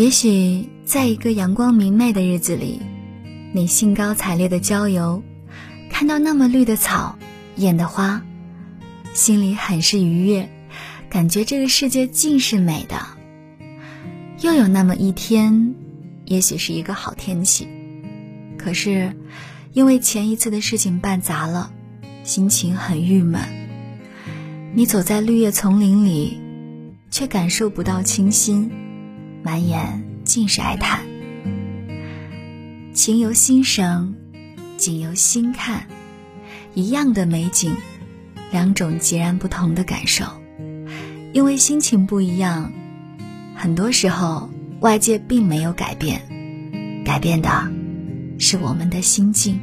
也许在一个阳光明媚的日子里，你兴高采烈的郊游，看到那么绿的草、艳的花，心里很是愉悦，感觉这个世界尽是美的。又有那么一天，也许是一个好天气，可是因为前一次的事情办砸了，心情很郁闷。你走在绿叶丛林里，却感受不到清新。满眼尽是哀叹，情由心生，景由心看，一样的美景，两种截然不同的感受。因为心情不一样，很多时候外界并没有改变，改变的是我们的心境。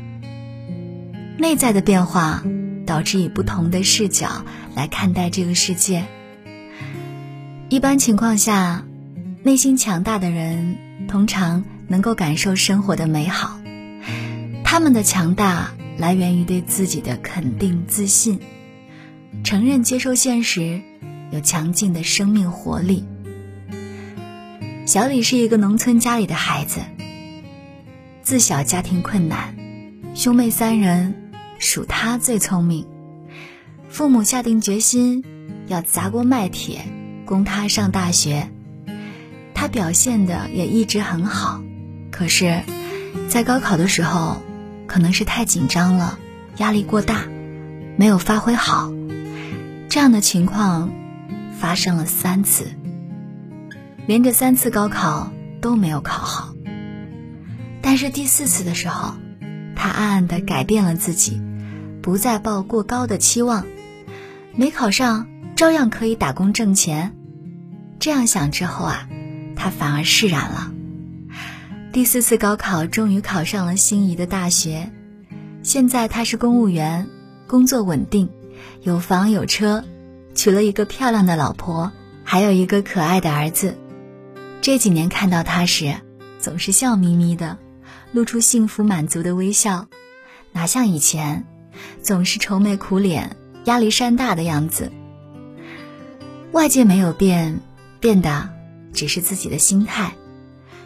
内在的变化导致以不同的视角来看待这个世界。一般情况下。内心强大的人通常能够感受生活的美好，他们的强大来源于对自己的肯定、自信，承认、接受现实，有强劲的生命活力。小李是一个农村家里的孩子，自小家庭困难，兄妹三人，属他最聪明，父母下定决心要砸锅卖铁供他上大学。他表现的也一直很好，可是，在高考的时候，可能是太紧张了，压力过大，没有发挥好。这样的情况发生了三次，连着三次高考都没有考好。但是第四次的时候，他暗暗的改变了自己，不再抱过高的期望，没考上照样可以打工挣钱。这样想之后啊。他反而释然了。第四次高考终于考上了心仪的大学，现在他是公务员，工作稳定，有房有车，娶了一个漂亮的老婆，还有一个可爱的儿子。这几年看到他时，总是笑眯眯的，露出幸福满足的微笑，哪像以前，总是愁眉苦脸、压力山大的样子。外界没有变，变的。只是自己的心态，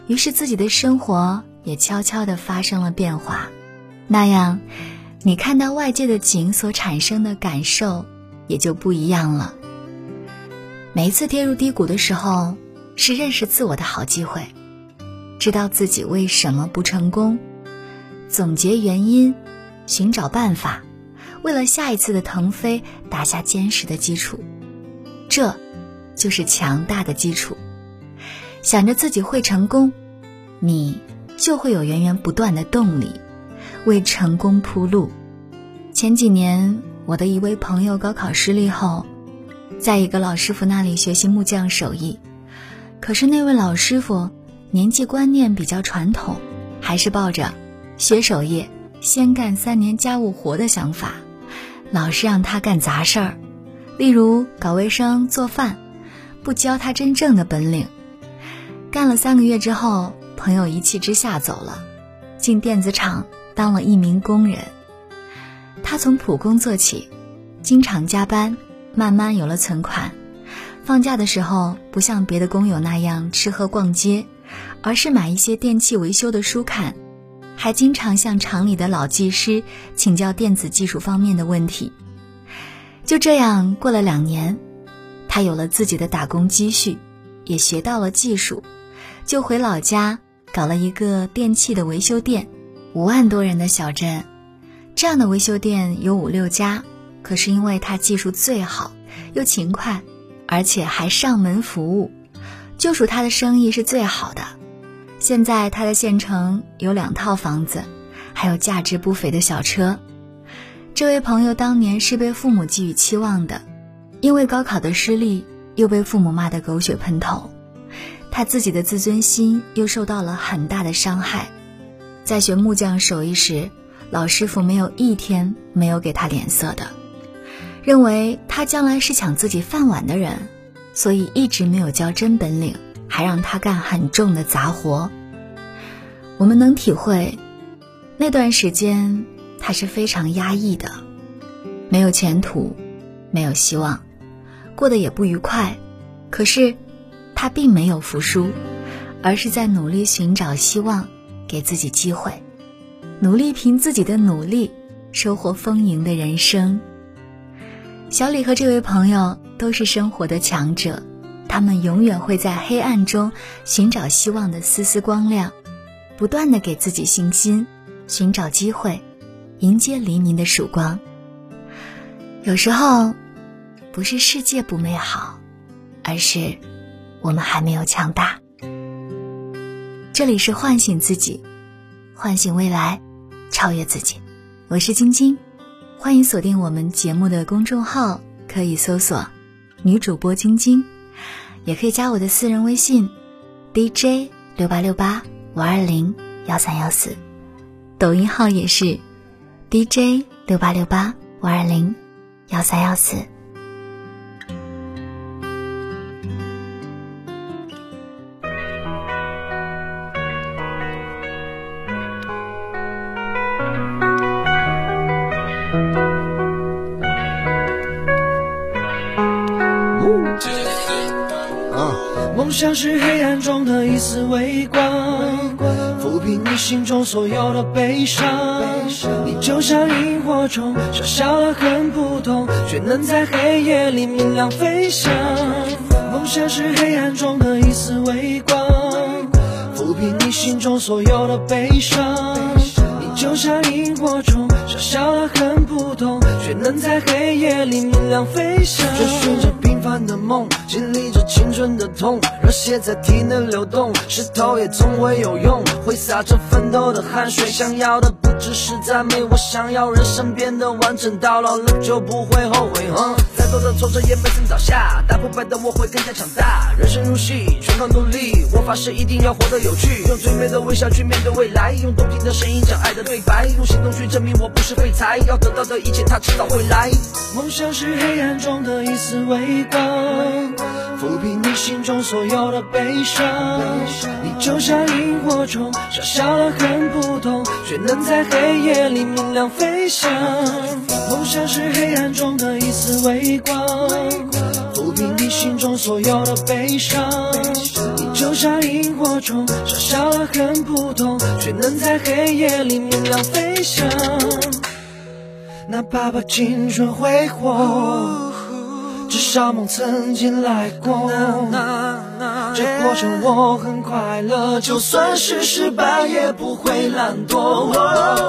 于是自己的生活也悄悄地发生了变化。那样，你看到外界的景所产生的感受也就不一样了。每一次跌入低谷的时候，是认识自我的好机会，知道自己为什么不成功，总结原因，寻找办法，为了下一次的腾飞打下坚实的基础。这，就是强大的基础。想着自己会成功，你就会有源源不断的动力，为成功铺路。前几年，我的一位朋友高考失利后，在一个老师傅那里学习木匠手艺。可是那位老师傅年纪观念比较传统，还是抱着学手艺先干三年家务活的想法，老是让他干杂事儿，例如搞卫生、做饭，不教他真正的本领。干了三个月之后，朋友一气之下走了，进电子厂当了一名工人。他从普工做起，经常加班，慢慢有了存款。放假的时候，不像别的工友那样吃喝逛街，而是买一些电器维修的书看，还经常向厂里的老技师请教电子技术方面的问题。就这样过了两年，他有了自己的打工积蓄，也学到了技术。就回老家搞了一个电器的维修店，五万多人的小镇，这样的维修店有五六家。可是因为他技术最好，又勤快，而且还上门服务，就属他的生意是最好的。现在他的县城有两套房子，还有价值不菲的小车。这位朋友当年是被父母寄予期望的，因为高考的失利，又被父母骂得狗血喷头。他自己的自尊心又受到了很大的伤害，在学木匠手艺时，老师傅没有一天没有给他脸色的，认为他将来是抢自己饭碗的人，所以一直没有教真本领，还让他干很重的杂活。我们能体会，那段时间他是非常压抑的，没有前途，没有希望，过得也不愉快，可是。他并没有服输，而是在努力寻找希望，给自己机会，努力凭自己的努力收获丰盈的人生。小李和这位朋友都是生活的强者，他们永远会在黑暗中寻找希望的丝丝光亮，不断的给自己信心，寻找机会，迎接黎明的曙光。有时候，不是世界不美好，而是我们还没有强大。这里是唤醒自己，唤醒未来，超越自己。我是晶晶。欢迎锁定我们节目的公众号，可以搜索“女主播晶晶”，也可以加我的私人微信 “DJ 六八六八五二零幺三幺四”，抖音号也是 “DJ 六八六八五二零幺三幺四”。梦想是黑暗中的一丝微光，抚平你心中所有的悲伤。你就像萤火虫，小小的很普通，却能在黑夜里明亮飞翔。梦想是黑暗中的一丝微光，抚平你心中所有的悲伤。你就像萤火虫，小小的很普通，却能在黑夜里明亮飞翔。平凡的梦，经历着青春的痛。热血在体内流动，石头也总会有用，挥洒着奋斗的汗水。想要的不只是赞美，我想要人生变得完整，到老了就不会后悔。哼挫折也没曾倒下，打不败的我会更加强大。人生如戏，全靠努力，我发誓一定要活得有趣，用最美的微笑去面对未来，用动听的声音讲爱的对白，用行动去证明我不是废材。要得到的一切，他迟早会来。梦想是黑暗中的一丝微光，抚平你心中所有。的悲伤，你就像萤火虫，小小的很普通，却能在黑夜里明亮飞翔。梦想是黑暗中的一丝微光，抚平你心中所有的悲伤。你就像萤火虫，小小的很普通，却能在黑夜里明亮飞翔。哪怕把青春挥霍，至少梦曾经来过。这过程我很快乐，就算是失败也不会懒惰。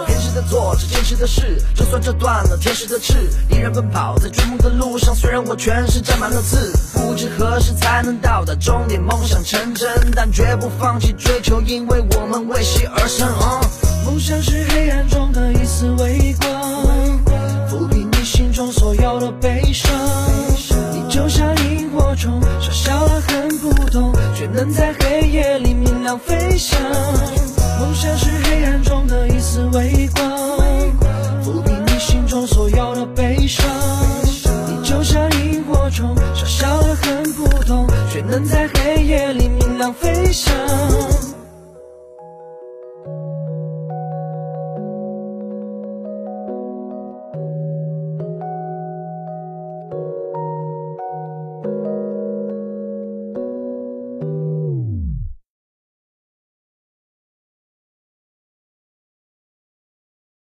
坚持的做着坚持的事，就算折断了天使的翅，依然奔跑在追梦的路上。虽然我全身沾满了刺，不知何时才能到达终点，梦想成真，但绝不放弃追求，因为我们为戏而生。梦想是黑暗中的一丝微光，抚平你心中所有的悲伤。小小的很普通。却能在黑夜里明亮飞翔。梦想